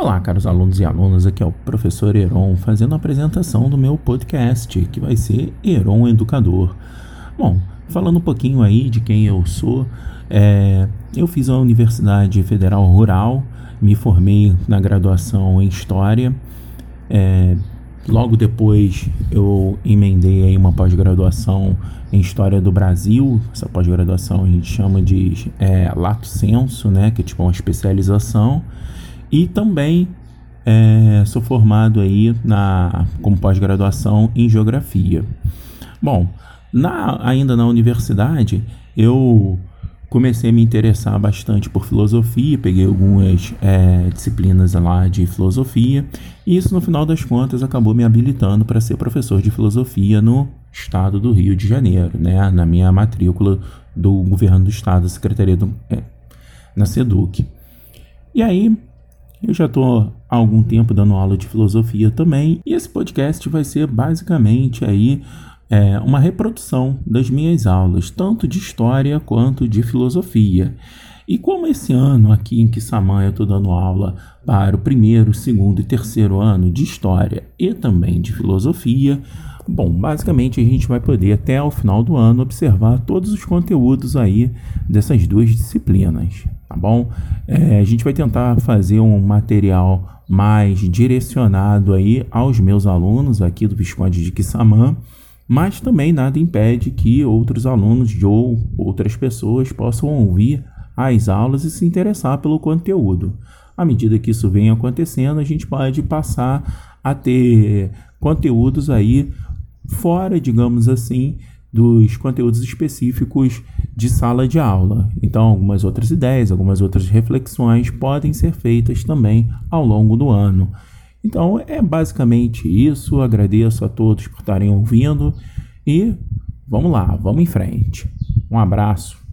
Olá, caros alunos e alunas, aqui é o professor Heron fazendo a apresentação do meu podcast, que vai ser Heron Educador. Bom, falando um pouquinho aí de quem eu sou, é, eu fiz a Universidade Federal Rural, me formei na graduação em História, é, logo depois eu emendei aí uma pós-graduação em História do Brasil, essa pós-graduação a gente chama de é, Lato Senso, né, que é tipo uma especialização, e também é, sou formado aí na, como pós-graduação em Geografia. Bom, na, ainda na universidade, eu comecei a me interessar bastante por filosofia, peguei algumas é, disciplinas lá de filosofia, e isso no final das contas acabou me habilitando para ser professor de filosofia no estado do Rio de Janeiro, né, na minha matrícula do governo do estado, Secretaria do, é, na SEDUC. E aí, eu já estou há algum tempo dando aula de filosofia também, e esse podcast vai ser basicamente aí é, uma reprodução das minhas aulas, tanto de história quanto de filosofia. E como esse ano aqui em Kissamã eu estou dando aula para o primeiro, segundo e terceiro ano de história e também de filosofia, Bom, basicamente a gente vai poder até o final do ano observar todos os conteúdos aí dessas duas disciplinas, tá bom? É, a gente vai tentar fazer um material mais direcionado aí aos meus alunos aqui do Visconde de Quissamã, mas também nada impede que outros alunos ou outras pessoas possam ouvir as aulas e se interessar pelo conteúdo. À medida que isso vem acontecendo, a gente pode passar a ter conteúdos aí fora, digamos assim, dos conteúdos específicos de sala de aula. Então, algumas outras ideias, algumas outras reflexões podem ser feitas também ao longo do ano. Então, é basicamente isso. Agradeço a todos por estarem ouvindo e vamos lá, vamos em frente. Um abraço.